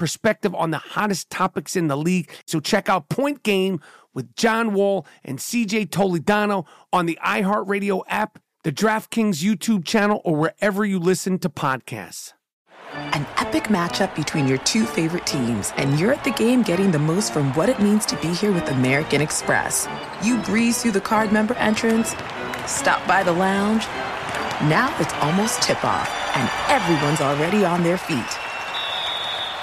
perspective on the hottest topics in the league. So check out Point Game with John Wall and CJ Toledano on the iHeartRadio app, the DraftKings YouTube channel, or wherever you listen to podcasts. An epic matchup between your two favorite teams, and you're at the game getting the most from what it means to be here with American Express. You breeze through the card member entrance, stop by the lounge. Now it's almost tip off, and everyone's already on their feet.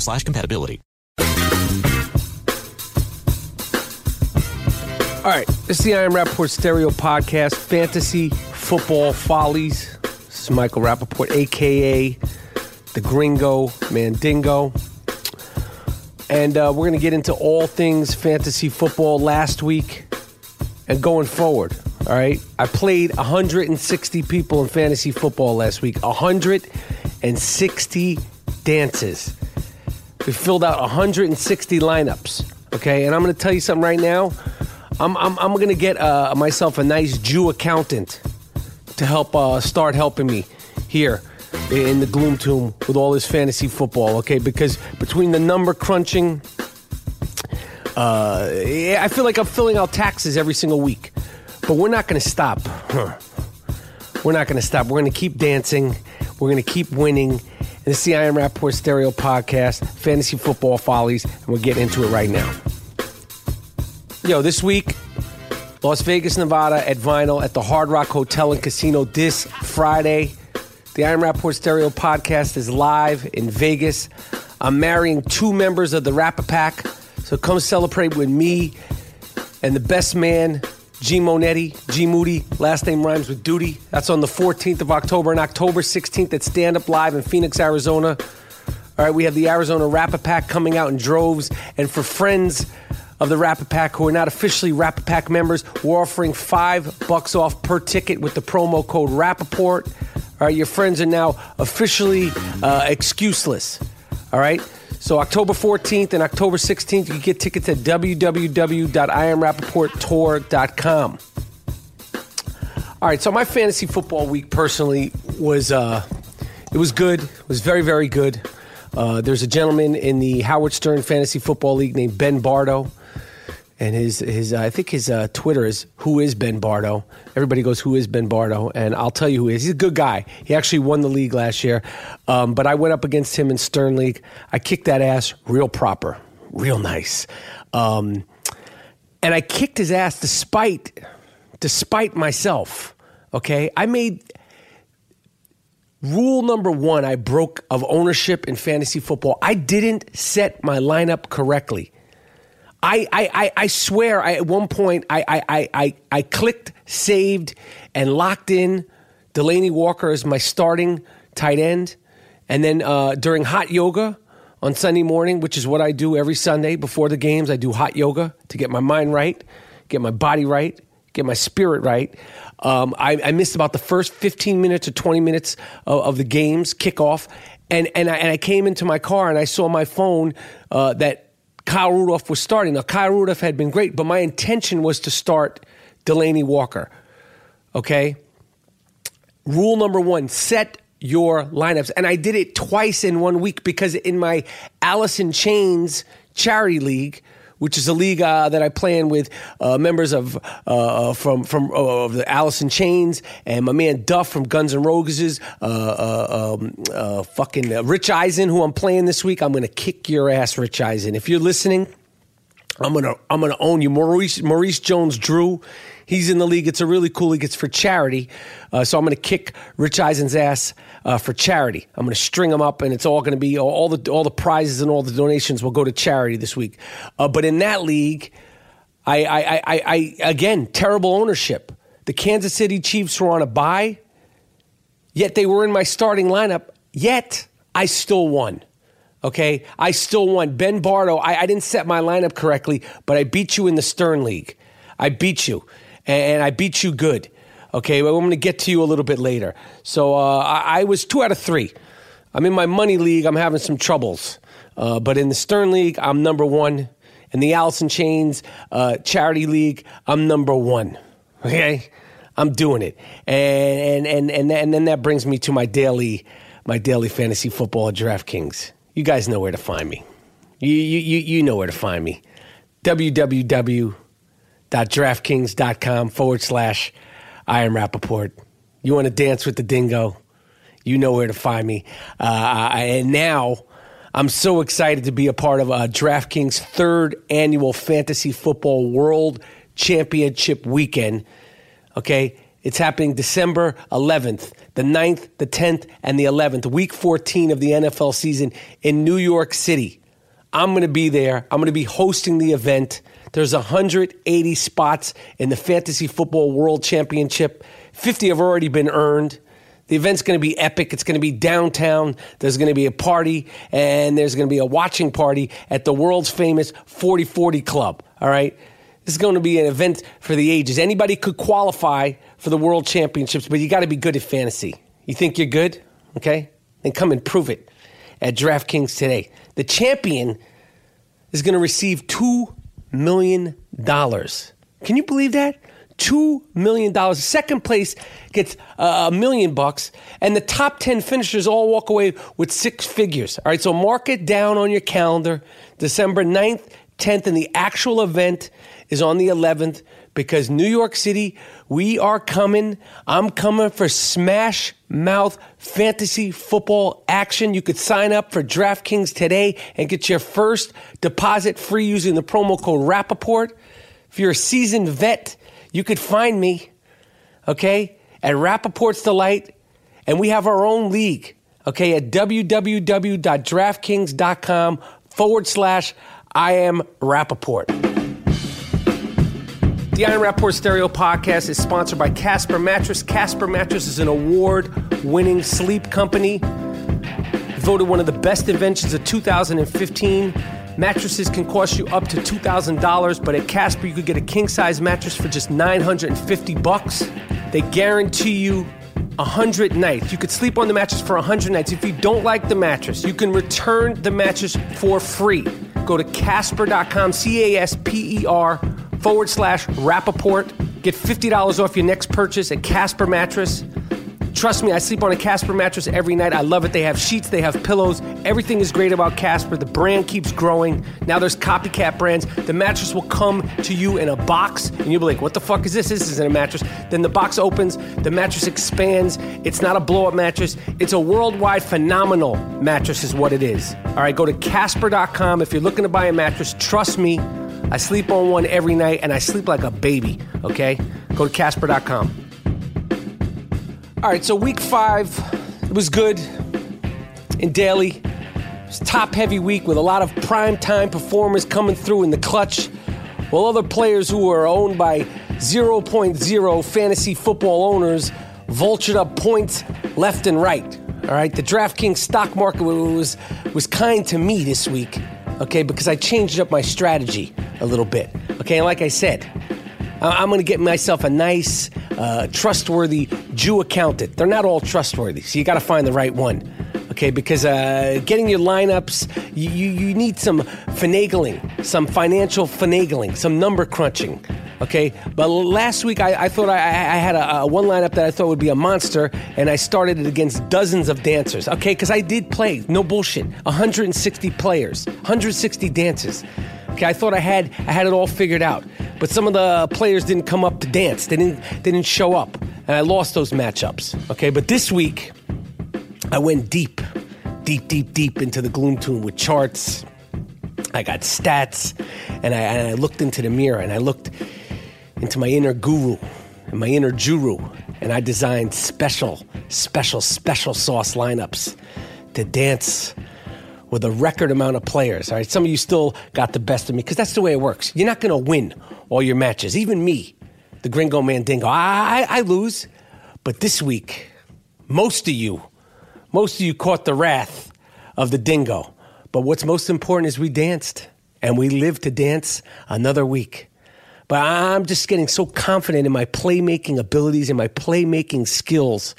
slash compatibility. All right, this is the I Am Rapaport Stereo Podcast, Fantasy Football Follies. This is Michael Rapaport, a.k.a. The Gringo Mandingo. And uh, we're going to get into all things fantasy football last week and going forward. All right, I played 160 people in fantasy football last week, 160 dances. We filled out 160 lineups. Okay, and I'm going to tell you something right now. I'm I'm, I'm going to get uh, myself a nice Jew accountant to help uh, start helping me here in the gloom tomb with all this fantasy football. Okay, because between the number crunching, uh, I feel like I'm filling out taxes every single week. But we're not going to stop. We're not going to stop. We're going to keep dancing. We're going to keep winning. And this is the Am Rapaport Stereo Podcast, Fantasy Football Follies, and we'll get into it right now. Yo, this week, Las Vegas, Nevada at Vinyl at the Hard Rock Hotel and Casino this Friday. The I Am Rapaport Stereo Podcast is live in Vegas. I'm marrying two members of the Rapper Pack, so come celebrate with me and the best man, G Monetti, G Moody, last name rhymes with duty. That's on the 14th of October and October 16th at Stand Up Live in Phoenix, Arizona. All right, we have the Arizona Rapper Pack coming out in droves. And for friends of the Rapper Pack who are not officially Rapper Pack members, we're offering five bucks off per ticket with the promo code Rappaport. All right, your friends are now officially uh, excuseless. All right. So October 14th and October 16th, you can get tickets at www.iamrappaporttour.com. All right, so my fantasy football week personally was uh, it was good. It was very very good. Uh, there's a gentleman in the Howard Stern Fantasy Football League named Ben Bardo, and his his uh, I think his uh, Twitter is who is Ben Bardo. Everybody goes who is Ben Bardo, and I'll tell you who he is. He's a good guy. He actually won the league last year, um, but I went up against him in Stern League. I kicked that ass real proper, real nice, um, and I kicked his ass despite despite myself. Okay, I made rule number one I broke of ownership in fantasy football. I didn't set my lineup correctly. I, I, I, swear I, at one point I, I, I, I clicked, saved, and locked in Delanie Walker as my starting tight end. And then uh, during hot yoga on Sunday morning, which is what I do every Sunday before the games, I do hot yoga to get my mind right, get my body right, get my spirit right. Um, I, I, missed about the first 15 minutes or 20 minutes of, of the games kickoff, and and I, and I, came into my car and I saw my phone uh, that Kyle Rudolph was starting. Now Kyle Rudolph had been great, but my intention was to start Delanie Walker. Okay. Rule number one: set your lineups, and I did it twice in one week because in my Alice in Chains charity league which is a league uh, that I play in with uh, members of uh, uh from from uh, of the Alice in Chains and my man Duff from Guns N' Roses, uh, um, fucking Rich Eisen, who I'm playing this week. I'm gonna kick your ass, Rich Eisen. If you're listening, I'm gonna I'm gonna own you, Maurice Maurice Jones Drew. He's in the league. It's a really cool league. It's for charity. Uh, so I'm going to kick Rich Eisen's ass uh, for charity. I'm going to string them up, and it's all going to be all the all the prizes and all the donations will go to charity this week. Uh, but in that league, I, I, I, I again terrible ownership. The Kansas City Chiefs were on a bye, yet they were in my starting lineup. Yet I still won. Okay, I still won. Ben Bardo, I, I didn't set my lineup correctly, but I beat you in the Stern League. I beat you and I beat you good. Okay, well, I'm going to get to you a little bit later. So uh, I, I, was two out of three. I'm in my money league. I'm having some troubles, uh, but in the Stern League, I'm number one. In the Alice in Chains uh, Charity League, I'm number one. Okay, I'm doing it, and and and and then that brings me to my daily my daily fantasy football DraftKings. You guys know where to find me. You you you know where to find me. www DraftKings.com forward slash I am Rapoport. You want to dance with the dingo? You know where to find me. Uh, and now I'm so excited to be a part of uh, DraftKings' third annual Fantasy Football World Championship weekend. Okay, it's happening December 11th, the 9th, the 10th, and the 11th, week 14 of the NFL season in New York City. I'm going to be there. I'm going to be hosting the event. There's 180 spots in the Fantasy Football World Championship. 50 have already been earned. The event's going to be epic. It's going to be downtown. There's going to be a party, and there's going to be a watching party at the world's famous 4040 Club. All right? This is going to be an event for the ages. Anybody could qualify for the World Championships, but you got to be good at fantasy. You think you're good? Okay? Then come and prove it at DraftKings today. The champion is going to receive two million dollars. Can you believe that? Two million dollars. Second place gets uh, a million bucks, and the top ten finishers all walk away with six figures. All right, so mark it down on your calendar. December 9th, 10th, and the actual event is on the 11th because New York City, we are coming. I'm coming for Smash Mouth Fantasy Football action. You could sign up for DraftKings today and get your first deposit free using the promo code Rappaport. If you're a seasoned vet, you could find me, okay, at Rapoport's Delight. And we have our own league, okay, at www.draftkings.com forward slash I am Rapoport. The I Am Rapaport Stereo Podcast is sponsored by Casper Mattress. Casper Mattress is an award winning sleep company, voted one of the best inventions of 2015. Mattresses can cost you up to $2,000, but at Casper you could get a king size mattress for just 950 bucks. They guarantee you 100 nights. You could sleep on the mattress for 100 nights. If you don't like the mattress, you can return the mattress for free. Go to casper.com, C A S P E R forward slash Rappaport. Get $50 off your next purchase at Casper Mattress. Trust me, I sleep on a Casper mattress every night. I love it. They have sheets, they have pillows. Everything is great about Casper. The brand keeps growing. Now there's copycat brands. The mattress will come to you in a box, and you'll be like, what the fuck is this? This isn't a mattress. Then the box opens, the mattress expands. It's not a blow up mattress, it's a worldwide phenomenal mattress, is what it is. All right, go to Casper.com if you're looking to buy a mattress. Trust me, I sleep on one every night and I sleep like a baby, okay? Go to Casper.com. All right, so week five, it was good in daily. It was top heavy week with a lot of prime time performers coming through in the clutch, while other players who are owned by 0.0 fantasy football owners vultured up points left and right. All right, the DraftKings stock market was was kind to me this week, okay, because I changed up my strategy a little bit. Okay, and like I said, I'm going to get myself a nice, uh, trustworthy Jew accountant. They're not all trustworthy, so you got to find the right one. Okay, because uh, getting your lineups, you, you need some finagling, some financial finagling, some number crunching. Okay, but last week I, I thought I, I had a, a, one lineup that I thought would be a monster, and I started it against dozens of dancers. Okay, because I did play, no bullshit, 160 players, 160 dances. Okay, I thought I had I had it all figured out, but some of the players didn't come up to dance. They didn't they didn't show up, and I lost those matchups. Okay, but this week I went deep, deep, deep, deep into the Gloom Tomb with charts. I got stats, and I, and I looked into the mirror, and I looked into my inner guru and my inner juru, and I designed special, special, special sauce lineups to dance with a record amount of players. All right, some of you still got the best of me because that's the way it works. You're not going to win all your matches. Even me, the Gringo Mandingo, I, I, I lose. But this week, most of you, most of you caught the wrath of the dingo. But what's most important is we danced, and we live to dance another week. But I'm just getting so confident in my playmaking abilities and my playmaking skills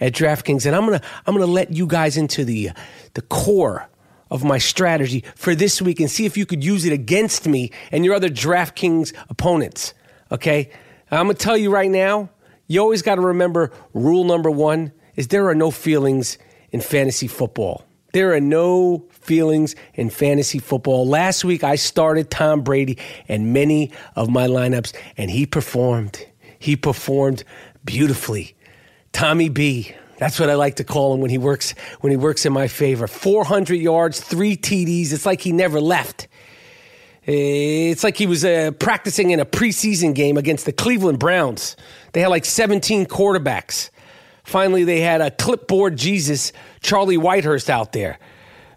at DraftKings, and I'm gonna I'm gonna let you guys into the the core of my strategy for this week and see if you could use it against me and your other DraftKings opponents. Okay, I'm gonna tell you right now. You always got to remember rule number one is there are no feelings in fantasy football. There are no feelings in fantasy football. Last week, I started Tom Brady and many of my lineups, and he performed. He performed beautifully. Tommy B. That's what I like to call him when he works when he works in my favor. 400 yards, three TDs. It's like he never left. It's like he was uh, practicing in a preseason game against the Cleveland Browns. They had like 17 quarterbacks. Finally, they had a clipboard Jesus, Charlie Whitehurst, out there.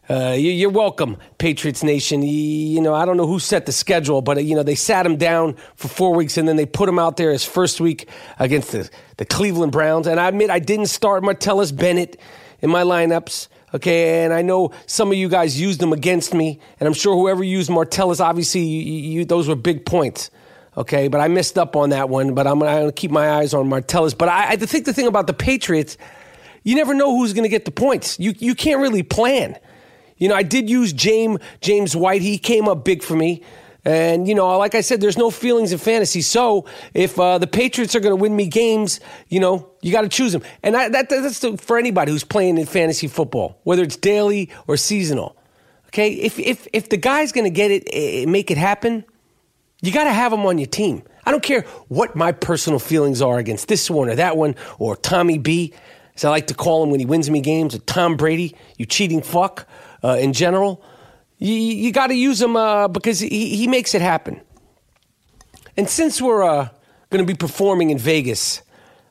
Uh, you're welcome, Patriots Nation. You know, I don't know who set the schedule, but, you know, they sat him down for four weeks and then they put him out there his first week against the, the Cleveland Browns. And I admit I didn't start Martellus Bennett in my lineups. Okay, and I know some of you guys used them against me, and I'm sure whoever used Martellus, obviously, you, you, those were big points. Okay, but I messed up on that one. But I'm going to keep my eyes on Martellus. But I, I think the thing about the Patriots, you never know who's going to get the points. You you can't really plan. You know, I did use James James White. He came up big for me. And, you know, like I said, there's no feelings in fantasy. So if uh, the Patriots are going to win me games, you know, you got to choose them. And I, that, that's the, for anybody who's playing in fantasy football, whether it's daily or seasonal. Okay? If, if, if the guy's going to get it, eh, make it happen, you got to have him on your team. I don't care what my personal feelings are against this one or that one or Tommy B, as I like to call him when he wins me games, or Tom Brady, you cheating fuck uh, in general. You, you got to use him uh, because he, he makes it happen. And since we're uh, going to be performing in Vegas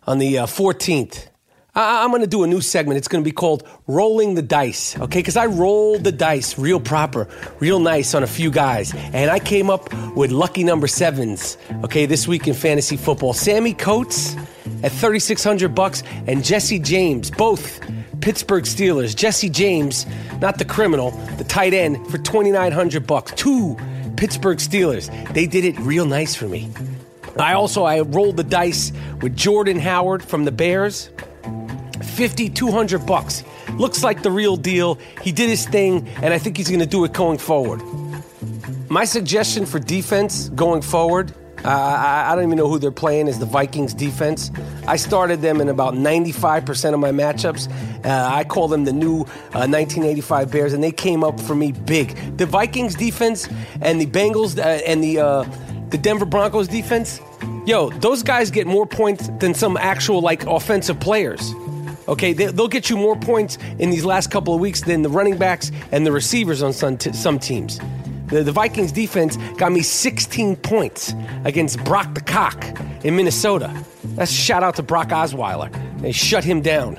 on the 14th, uh, I- am going to do a new segment. It's going to be called Rolling the Dice, okay? Because I rolled the dice real proper, real nice on a few guys. And I came up with lucky number sevens, okay, this week in fantasy football. Sammy Coates at 3600 bucks and Jesse James, both Pittsburgh Steelers. Jesse James, not the criminal, the tight end for 2900 bucks. Two Pittsburgh Steelers. They did it real nice for me. I also I rolled the dice with Jordan Howard from the Bears. 5200 bucks. Looks like the real deal. He did his thing, and I think he's going to do it going forward. My suggestion for defense going forward uh, I, I, don't even know who they're playing is the Vikings defense. I started them in about 95% of my matchups. Uh, I call them the new uh, 1985 Bears, and they came up for me big. The Vikings defense and the Bengals uh, and the uh, the Denver Broncos defense, yo, those guys get more points than some actual like offensive players. Okay, they, will get you more points in these last couple of weeks than the running backs and the receivers on some, t- some teams. The, the Vikings defense got me 16 points against Brock the Cock in Minnesota. That's shout out to Brock Osweiler. They shut him down.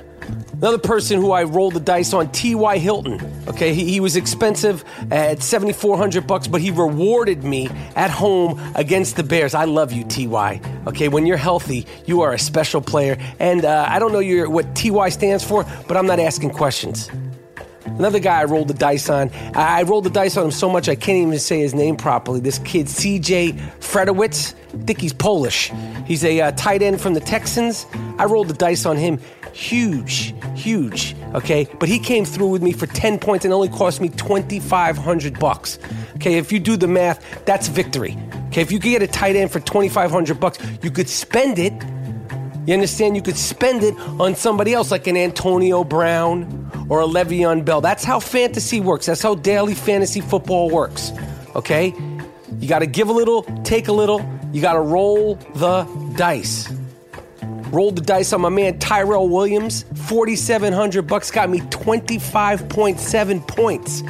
Another person who I rolled the dice on, T.Y. Hilton. Okay, he, he was expensive at 7,400 bucks, but he rewarded me at home against the Bears. I love you, T.Y. Okay, when you're healthy, you are a special player. And uh, I don't know your, what T.Y. stands for, but I'm not asking questions. Another guy I rolled the dice on. I rolled the dice on him so much I can't even say his name properly. This kid, CJ Fredowitz. I think he's Polish. He's a uh, tight end from the Texans. I rolled the dice on him. Huge, huge. Okay, but he came through with me for 10 points and only cost me 2,500 bucks. Okay, if you do the math, that's victory. Okay, if you could get a tight end for 2,500 bucks, you could spend it you understand? You could spend it on somebody else, like an Antonio Brown or a Le'Veon Bell. That's how fantasy works. That's how daily fantasy football works. Okay? You got to give a little, take a little. You got to roll the dice. Rolled the dice on my man Tyrell Williams. 4700 bucks got me 25.7 points.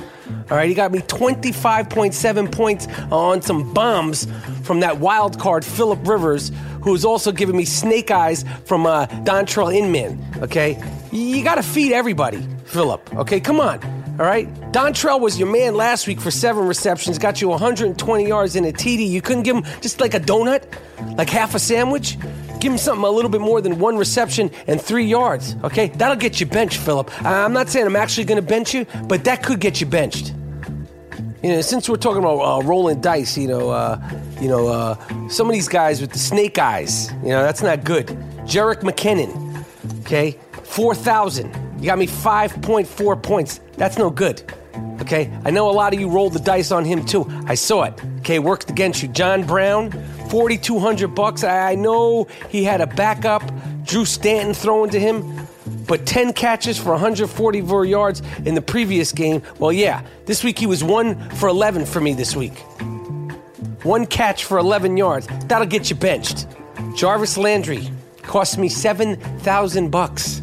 All right, he got me 25.7 points on some bombs from that wild card, Philip Rivers, who's also giving me snake eyes from uh, Dontrelle Inman. Okay, you got to feed everybody, Philip. Okay, come on. All right, Dontrelle was your man last week for seven receptions, got you 120 yards in a TD. You couldn't give him just like a donut, like half a sandwich. Give him something a little bit more than one reception and three yards. Okay, that'll get you benched, Philip. I'm not saying I'm actually going to bench you, but that could get you benched. You know, since we're talking about uh, rolling dice, you know, uh, you know, uh, some of these guys with the snake eyes, you know, that's not good. Jerick McKinnon, okay, four thousand. You got me five point four points. That's no good. Okay, I know a lot of you rolled the dice on him too. I saw it. Okay, worked against you. John Brown, forty two hundred bucks. I know he had a backup, Drew Stanton throwing to him. But 10 catches for 144 yards in the previous game. Well, yeah, this week he was 1 for 11 for me this week. One catch for 11 yards. That'll get you benched. Jarvis Landry cost me 7,000 bucks.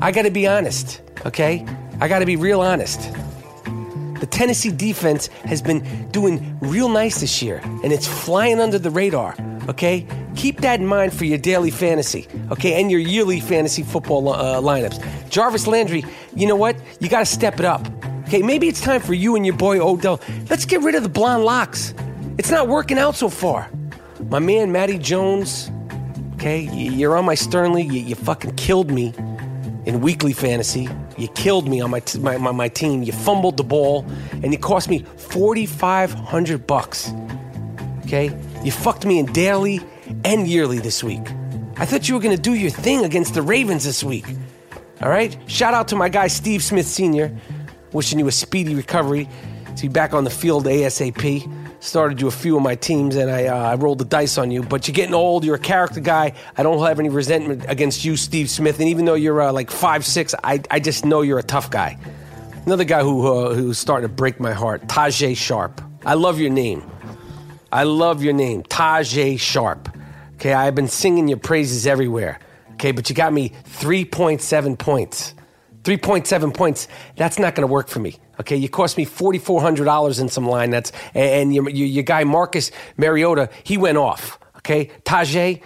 I got to be honest, okay? I got to be real honest. The Tennessee defense has been doing real nice this year, and it's flying under the radar, okay? Keep that in mind for your daily fantasy, okay, and your yearly fantasy football uh, lineups. Jarvis Landry, you know what? You got to step it up. Okay, maybe it's time for you and your boy Odell. Let's get rid of the blonde locks. It's not working out so far. My man Matty Jones, okay, you're on my Sternly. You, you fucking killed me in weekly fantasy. You killed me on my, t- my, my, my team. You fumbled the ball, and it cost me 4,500 bucks. Okay? You fucked me in daily and yearly this week. I thought you were going to do your thing against the Ravens this week. All right? Shout out to my guy Steve Smith Sr. Wishing you a speedy recovery to be back on the field ASAP. Started you a few of my teams and I, uh, I rolled the dice on you. But you're getting old. You're a character guy. I don't have any resentment against you, Steve Smith. And even though you're uh, like five six, I, I just know you're a tough guy. Another guy who uh, who's starting to break my heart, Tajaé Sharpe. I love your name. I love your name, Tajaé Sharpe. Okay, I've been singing your praises everywhere. Okay, but you got me 3.7 points. 3.7 points, that's not going to work for me. Okay, you cost me $4,400 in some line that's, and your, your, guy Marcus Mariota, he went off. Okay, Tajaé,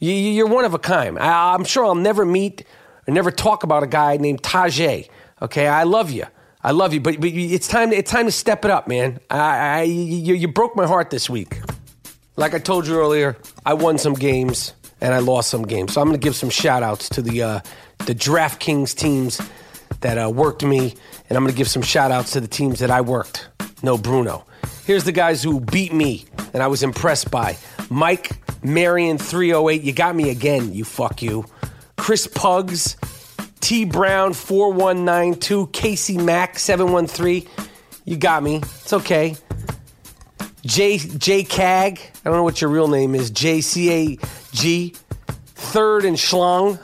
you, you're one of a kind. I, I'm sure I'll never meet or never talk about a guy named Tajaé. Okay, I love you. I love you, but, but it's time. It's time to step it up, man. I, I you, you broke my heart this week. Like I told you earlier, I won some games and I lost some games. So I'm going to give some shout outs to the uh, the DraftKings teams that uh, worked me, and I'm going to give some shout outs to the teams that I worked. No Bruno. Here's the guys who beat me and I was impressed by Mike Marion 308. You got me again, you fuck you. Chris Pugs, T Brown 4192, Casey Mack 713. You got me. It's okay. J J Cag. I don't know what your real name is. J C A G. Third and Schlong.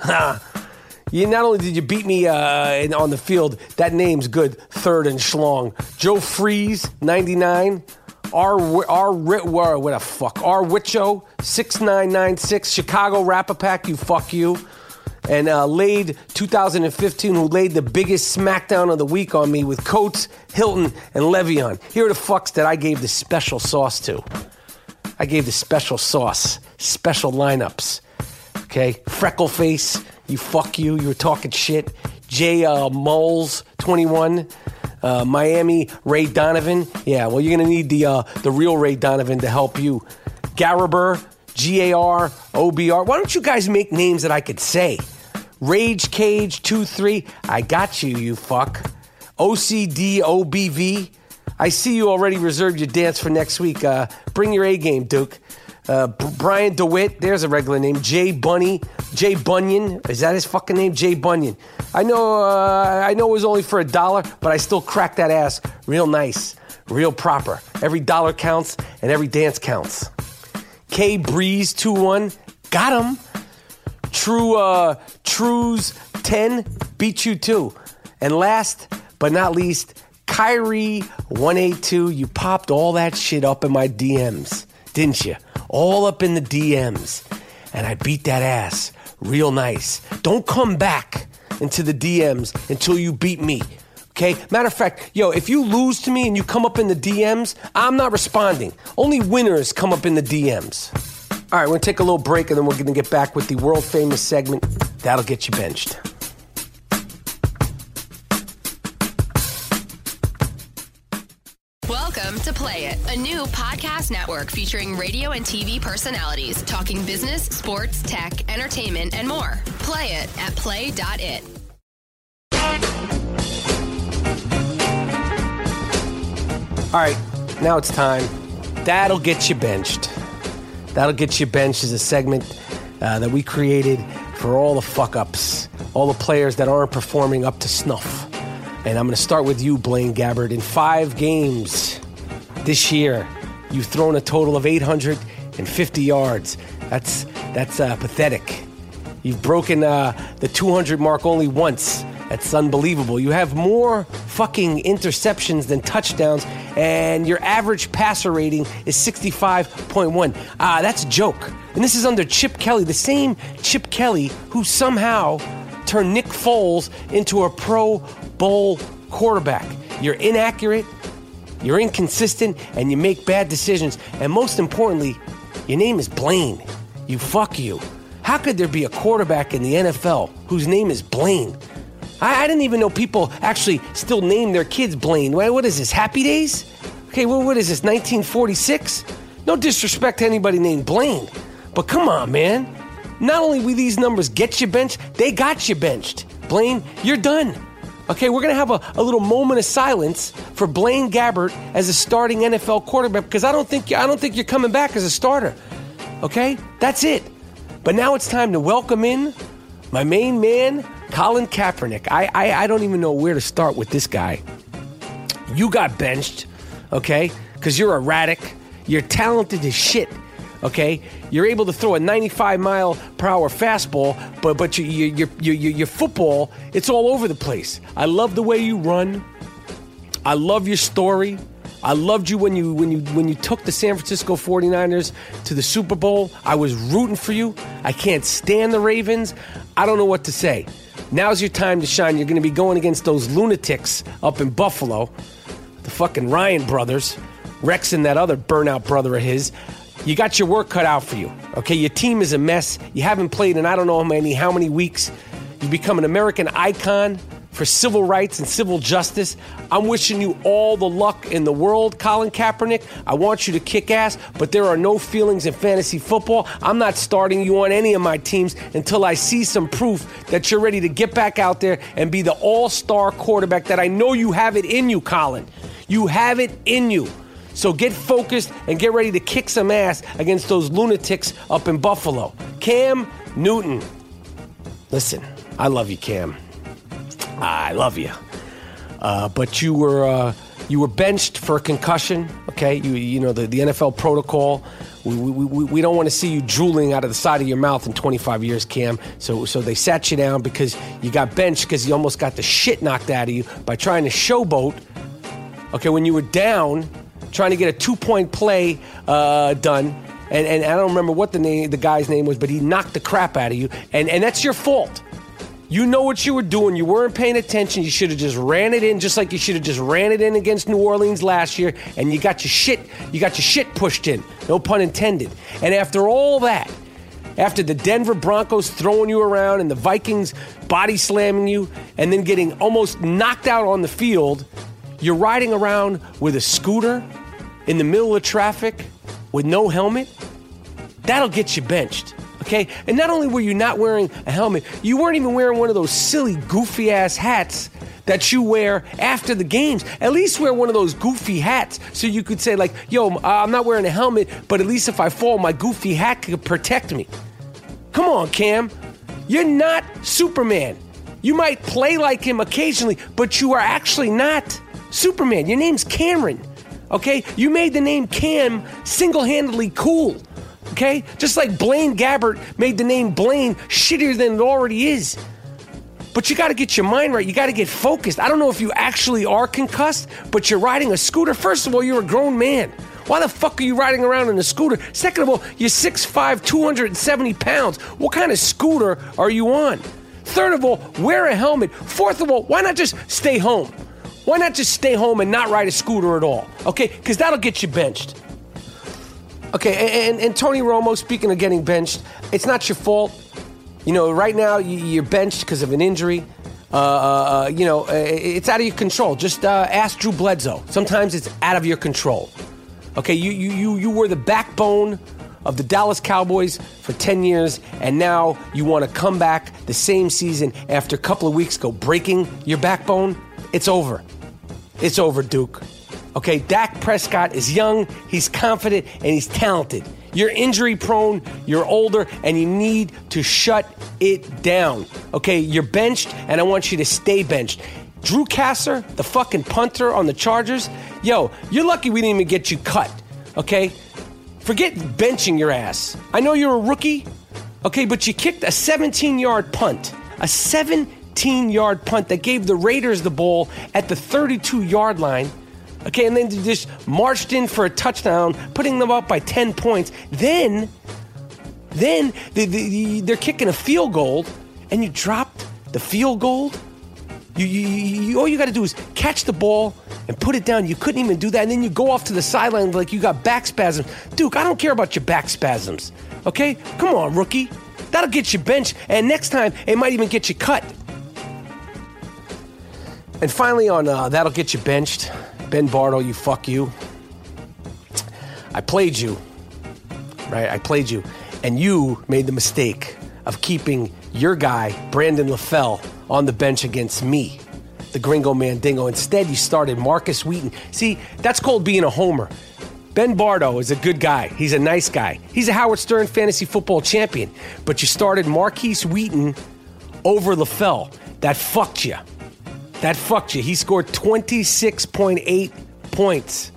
You not only did you beat me uh, in, on the field, that name's good. Third and Schlong. Joe Freeze, 99. R R what a fuck? R Wicho, 6996. Chicago Rapapack, you fuck you. And uh, laid 2015, who laid the biggest smackdown of the week on me with Coates, Hilton, and Le'Veon. Here are the fucks that I gave the special sauce to. I gave the special sauce, special lineups. Okay, Freckleface, you fuck you. You were talking shit. J uh, Moles, 21. Uh, Miami Ray Donovan. Yeah, well, you're gonna need the uh, the real Ray Donovan to help you. Garaber, G A R O B R. Why don't you guys make names that I could say? Rage Cage 2 3. I got you, you fuck. OCD OBV. I see you already reserved your dance for next week. Uh, bring your A game, Duke. Uh, Brian DeWitt, there's a regular name. Jay Bunny, Jay Bunyan, is that his fucking name? Jay Bunyan. I know, uh, I know it was only for a dollar, but I still cracked that ass real nice, real proper. Every dollar counts and every dance counts. K Breeze 2 1, got him. True, uh, Trues 10 beat you too. And last but not least, Kyrie 182, you popped all that shit up in my DMs, didn't you? All up in the DMs. And I beat that ass real nice. Don't come back into the DMs until you beat me. Okay? Matter of fact, yo, if you lose to me and you come up in the DMs, I'm not responding. Only winners come up in the DMs. All right, we're gonna take a little break and then we're gonna get back with the world famous segment. That'll get you benched. Play It, a new podcast network featuring radio and TV personalities talking business, sports, tech, entertainment, and more. Play it at play.it. All right, now it's time. That'll get you benched. That'll get you benched is a segment uh, that we created for all the fuck ups, all the players that aren't performing up to snuff. And I'm going to start with you, Blaine Gabbert. In five games this year, you've thrown a total of 850 yards. That's that's uh, pathetic. You've broken uh, the 200 mark only once. That's unbelievable. You have more fucking interceptions than touchdowns, and your average passer rating is 65.1. Ah, that's a joke. And this is under Chip Kelly, the same Chip Kelly who somehow turned Nick Foles into a Pro Bowl quarterback. You're inaccurate, you're inconsistent, and you make bad decisions. And most importantly, your name is Blaine. You fuck you. How could there be a quarterback in the NFL whose name is Blaine? I, I didn't even know people actually still name their kids Blaine. Wait, What is this, Happy Days? Okay, well, what is this, 1946? No disrespect to anybody named Blaine, but come on, man. Not only will these numbers get you benched, they got you benched. Blaine, you're done. Okay, we're gonna have a, a little moment of silence for Blaine Gabbert as a starting NFL quarterback because I don't think I don't think you're coming back as a starter. Okay, that's it. But now it's time to welcome in my main man, Colin Kaepernick. I, I I don't even know where to start with this guy. You got benched, okay? Because you're erratic. You're talented as shit. Okay, you're able to throw a 95 mile per hour fastball, but but your your your your, football, it's all over the place. I love the way you run. I love your story. I loved you when you when you when you took the San Francisco 49ers to the Super Bowl. I was rooting for you. I can't stand the Ravens. I don't know what to say. Now's your time to shine. You're going to be going against those lunatics up in Buffalo, the fucking Ryan brothers, Rex and that other burnout brother of his. You got your work cut out for you. Okay, your team is a mess. You haven't played in I don't know how many how many weeks. You've become an American icon for civil rights and civil justice. I'm wishing you all the luck in the world, Colin Kaepernick. I want you to kick ass, but there are no feelings in fantasy football. I'm not starting you on any of my teams until I see some proof that you're ready to get back out there and be the all star quarterback that I know you have it in you, Colin. You have it in you. So get focused and get ready to kick some ass against those lunatics up in Buffalo. Cam Newton. Listen, I love you, Cam. I love you. Uh, but you were uh, you were benched for a concussion. Okay, you you know the, the NFL protocol. We, we, we, we don't want to see you drooling out of the side of your mouth in 25 years, Cam. So so they sat you down because you got benched because you almost got the shit knocked out of you by trying to showboat. Okay, when you were down, trying to get a two point play uh, done. And, and I don't remember what the name the guy's name was, but he knocked the crap out of you, and and that's your fault. You know what you were doing. You weren't paying attention. You should have just ran it in, just like you should have just ran it in against New Orleans last year. And you got your shit, you got your shit pushed in. No pun intended. And after all that, after the Denver Broncos throwing you around and the Vikings body slamming you, and then getting almost knocked out on the field, you're riding around with a scooter in the middle of traffic with no helmet. That'll get you benched. Okay? And not only were you not wearing a helmet, you weren't even wearing one of those silly, goofy ass hats that you wear after the games. At least wear one of those goofy hats so you could say, like, yo, uh, I'm not wearing a helmet, but at least if I fall, my goofy hat could protect me. Come on, Cam. You're not Superman. You might play like him occasionally, but you are actually not Superman. Your name's Cameron. Okay? You made the name Cam single handedly cool. Okay? Just like Blaine Gabbert made the name Blaine shittier than it already is. But you got to get your mind right. You got to get focused. I don't know if you actually are concussed, but you're riding a scooter. First of all, you're a grown man. Why the fuck are you riding around in a scooter? Second of all, you're 6'5, 270 pounds. What kind of scooter are you on? Third of all, wear a helmet. Fourth of all, why not just stay home? Why not just stay home and not ride a scooter at all? Okay, because that'll get you benched. Okay, and, and Tony Romo, speaking of getting benched, it's not your fault. You know, right now you're benched because of an injury. Uh, uh, uh, you know, it's out of your control. Just uh, ask Drew Bledsoe. Sometimes it's out of your control. Okay, you, you, you, you were the backbone of the Dallas Cowboys for 10 years, and now you want to come back the same season after a couple of weeks go breaking your backbone? It's over. It's over, Duke. Okay, Dak Prescott is young, he's confident, and he's talented. You're injury prone, you're older, and you need to shut it down. Okay, you're benched, and I want you to stay benched. Drew Kaser, the fucking punter on the Chargers, yo, you're lucky we didn't even get you cut. Okay? Forget benching your ass. I know you're a rookie, okay, but you kicked a 17 yard punt. A 17 yard punt that gave the Raiders the ball at the 32 yard line Okay, and then they just marched in for a touchdown, putting them up by 10 points. Then, then they, they, they're kicking a field goal, and you dropped the field goal. You, you, you, all you got to do is catch the ball and put it down. You couldn't even do that. And then you go off to the sideline like you got back spasms. Duke, I don't care about your back spasms. Okay? Come on, rookie. That'll get you benched. And next time, it might even get you cut. And finally, on uh, That'll Get You Benched, Ben Bartle, you fuck you. I played you, right? I played you, and you made the mistake of keeping your guy, Brandon LaFell, on the bench against me, the Gringo Mandingo. Instead, you started Markus Wheaton. See, that's called being a homer. Ben Bardo is a good guy. He's a nice guy. He's a Howard Stern fantasy football champion. But you started Marquise Wheaton over LaFell. That fucked you. That fucked you. He scored 26.8 points.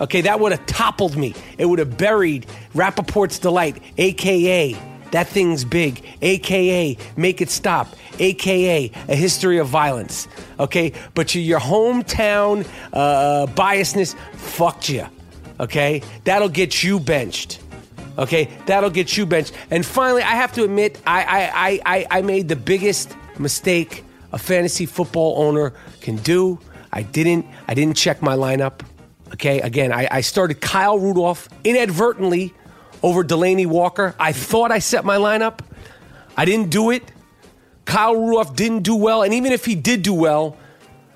Okay, that would have toppled me. It would have buried Rappaport's Delight, aka That Thing's Big, aka Make It Stop, aka A History of Violence. Okay, but your hometown uh, biasness fucked you. Okay, that'll get you benched. Okay, that'll get you benched. And finally, I have to admit, I, I, I, I made the biggest mistake a fantasy football owner can do. I didn't. I didn't check my lineup. Okay, again, I, I started Kyle Rudolph inadvertently over Delanie Walker. I thought I set my lineup. I didn't do it. Kyle Rudolph didn't do well, and even if he did do well,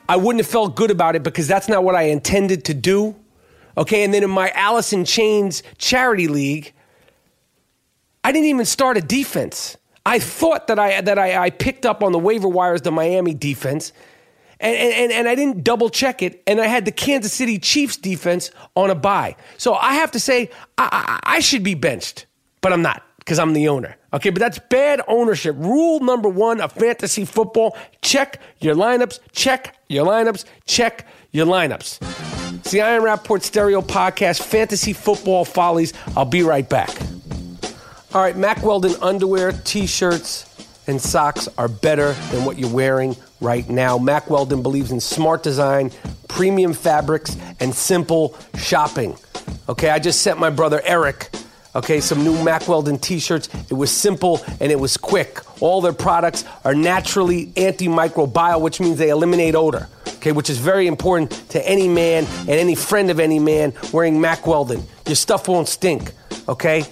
I wouldn't have felt good about it because that's not what I intended to do. Okay, and then in my Alice in Chains charity league, I didn't even start a defense. I thought that I that I, I picked up on the waiver wires the Miami defense, and, and, and I didn't double check it, and I had the Kansas City Chiefs defense on a bye. So I have to say I, I, I should be benched, but I'm not because I'm the owner. Okay, but that's bad ownership. Rule number one of fantasy football: check your lineups, check your lineups, check your lineups. It's the I Am Rapaport Stereo Podcast, Fantasy Football Follies. I'll be right back. All right, Mack Weldon underwear, t shirts, and socks are better than what you're wearing right now. Mack Weldon believes in smart design, premium fabrics, and simple shopping. Okay, I just sent my brother Eric. Okay, some new Mack Weldon t-shirts. It was simple and it was quick. All their products are naturally antimicrobial, which means they eliminate odor. Okay, which is very important to any man and any friend of any man wearing Mack Weldon. Your stuff won't stink. Okay,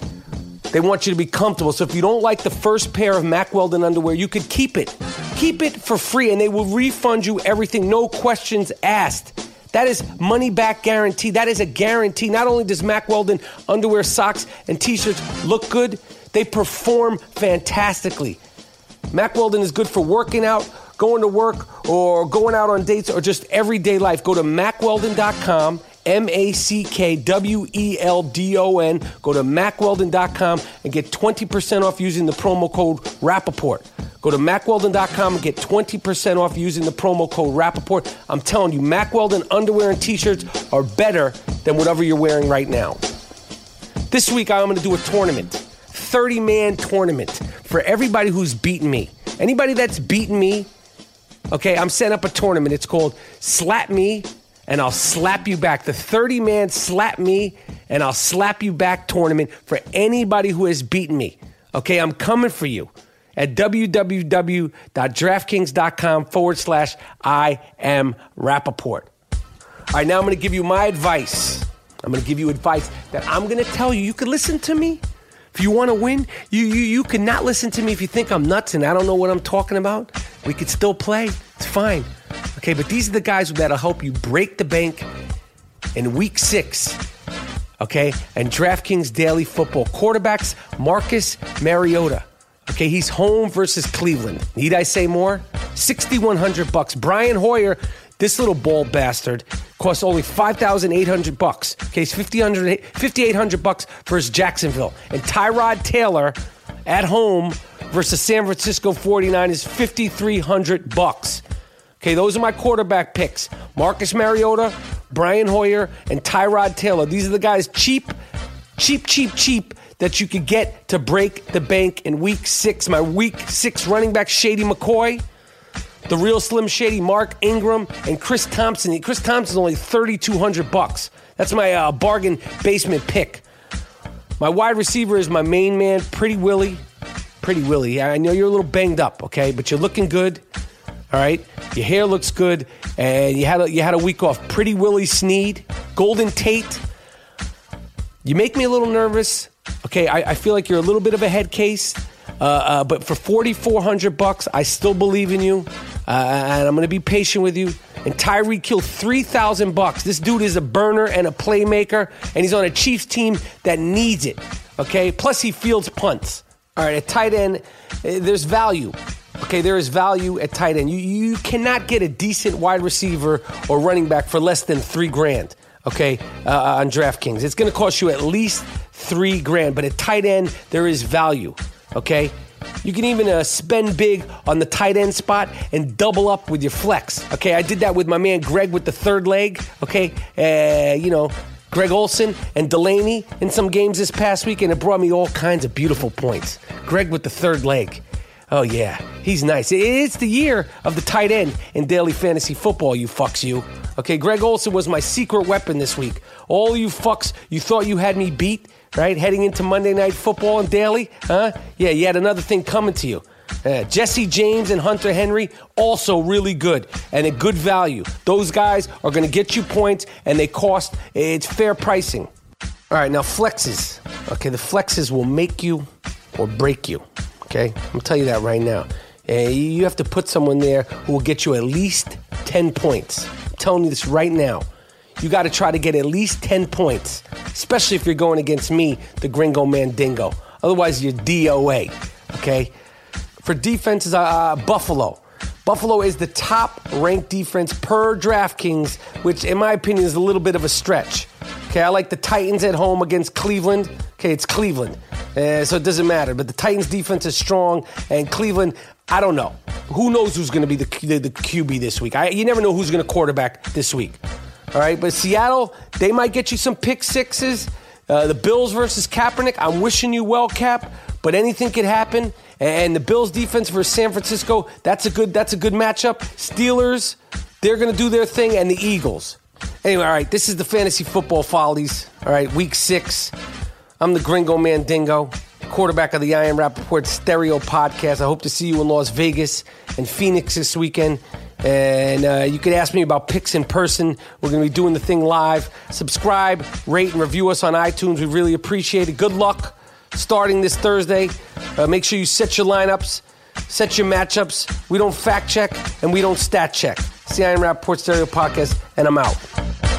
they want you to be comfortable. So if you don't like the first pair of Mack Weldon underwear, you could keep it. Keep it for free and they will refund you everything, no questions asked. That is money back guarantee. That is a guarantee. Not only does Mack Weldon underwear, socks, and t shirts look good, they perform fantastically. Mack Weldon is good for working out, going to work or going out on dates or just everyday life, go to mackweldon.com. M A C K W E L D O N. Go to mackweldon.com and get 20% off using the promo code Rappaport. Go to mackweldon.com and get 20% off using the promo code Rappaport. I'm telling you, Mack Weldon underwear and t shirts are better than whatever you're wearing right now. This week, I'm going to do a tournament 30 man tournament for everybody who's beaten me. Anybody that's beaten me, okay, I'm setting up a tournament. It's called Slap Me and I'll slap you back. The 30 man slap me and I'll slap you back tournament for anybody who has beaten me. Okay, I'm coming for you at www.draftkings.com forward slash I am Rapaport. All right, now I'm going to give you my advice. I'm going to give you advice that I'm going to tell you. You can listen to me. If you want to win, you, you, you can not listen to me if you think I'm nuts and I don't know what I'm talking about. We could still play. It's fine. Okay, but these are the guys that'll help you break the bank in week six. Okay, and DraftKings Daily Football quarterbacks Marcus Mariota. Okay, he's home versus Cleveland. Need I say more? 6100 bucks. Brian Hoyer, this little bald bastard, costs only 5800 bucks. Okay, he's 5800 bucks versus Jacksonville. And Tyrod Taylor at home versus San Francisco 49ers 5300 bucks. Okay, those are my quarterback picks. Marcus Mariota, Brian Hoyer, and Tyrod Taylor. These are the guys cheap, cheap, cheap, cheap that you could get to break the bank in week six. My week six running back, Shady McCoy, the real Slim Shady, Mark Ingram, and Chris Thompson. Chris Thompson's only 3200 bucks. That's my uh, bargain basement pick. My wide receiver is my main man, Pretty Willie. Pretty Willie. I know you're a little banged up, okay, but you're looking good. All right, your hair looks good, and you had a, you had a week off. Pretty Willie Snead, Golden Tate. You make me a little nervous. Okay, I, I feel like you're a little bit of a head case, uh, uh, but for 4,400 bucks, I still believe in you, uh, and I'm going to be patient with you. And Tyreek Hill 3,000 bucks. This dude is a burner and a playmaker, and he's on a Chiefs team that needs it. Okay, plus he fields punts. All right, a tight end, eh, there's value. Okay, there is value at tight end. You, you cannot get a decent wide receiver or running back for less than three grand. Okay, uh, on DraftKings, it's going to cost you at least three grand. But at tight end, there is value. Okay, you can even uh, spend big on the tight end spot and double up with your flex. Okay, I did that with my man Greg with the third leg. Okay, uh, you know. Greg Olsen and Delanie in some games this past week, and it brought me all kinds of beautiful points. Greg with the third leg. Oh, yeah, he's nice. It's the year of the tight end in daily fantasy football, you fucks, you. Okay, Greg Olsen was my secret weapon this week. All you fucks, you thought you had me beat, right? Heading into Monday Night Football and daily, huh? Yeah, you had another thing coming to you. Uh, Jesse James and Hunter Henry, also really good and a good value. Those guys are going to get you points and they cost, it's fair pricing. All right, now flexes. Okay, the flexes will make you or break you. Okay, I'm gonna tell you that right now. You have to put someone there who will get you at least 10 points. I'm telling you this right now. You got to try to get at least 10 points, especially if you're going against me, the Gringo Mandingo. Otherwise, you're DOA. Okay? For defenses, uh, uh, Buffalo. Buffalo is the top ranked defense per DraftKings, which, in my opinion, is a little bit of a stretch. Okay, I like the Titans at home against Cleveland. Okay, it's Cleveland. Uh, so it doesn't matter. But the Titans' defense is strong, and Cleveland, I don't know. Who knows who's going to be the, the, the, QB this week? I, you never know who's going to quarterback this week. All right, but Seattle, they might get you some pick sixes. Uh, the Bills versus Kaepernick, I'm wishing you well, Cap, but anything could happen. And the Bills defense versus San Francisco, that's a good that's a good matchup. Steelers, they're going to do their thing, and the Eagles. Anyway, all right, this is the fantasy football follies. All right, week six. I'm the Gringo Mandingo, quarterback of the I Am Rapaport Stereo Podcast. I hope to see you in Las Vegas and Phoenix this weekend. And uh, you can ask me about picks in person. We're going to be doing the thing live. Subscribe, rate, and review us on iTunes. We really appreciate it. Good luck starting this Thursday. Uh, make sure you set your lineups, set your matchups. We don't fact check and we don't stat check. See, I Am Rapaport Stereo Podcast, and I'm out.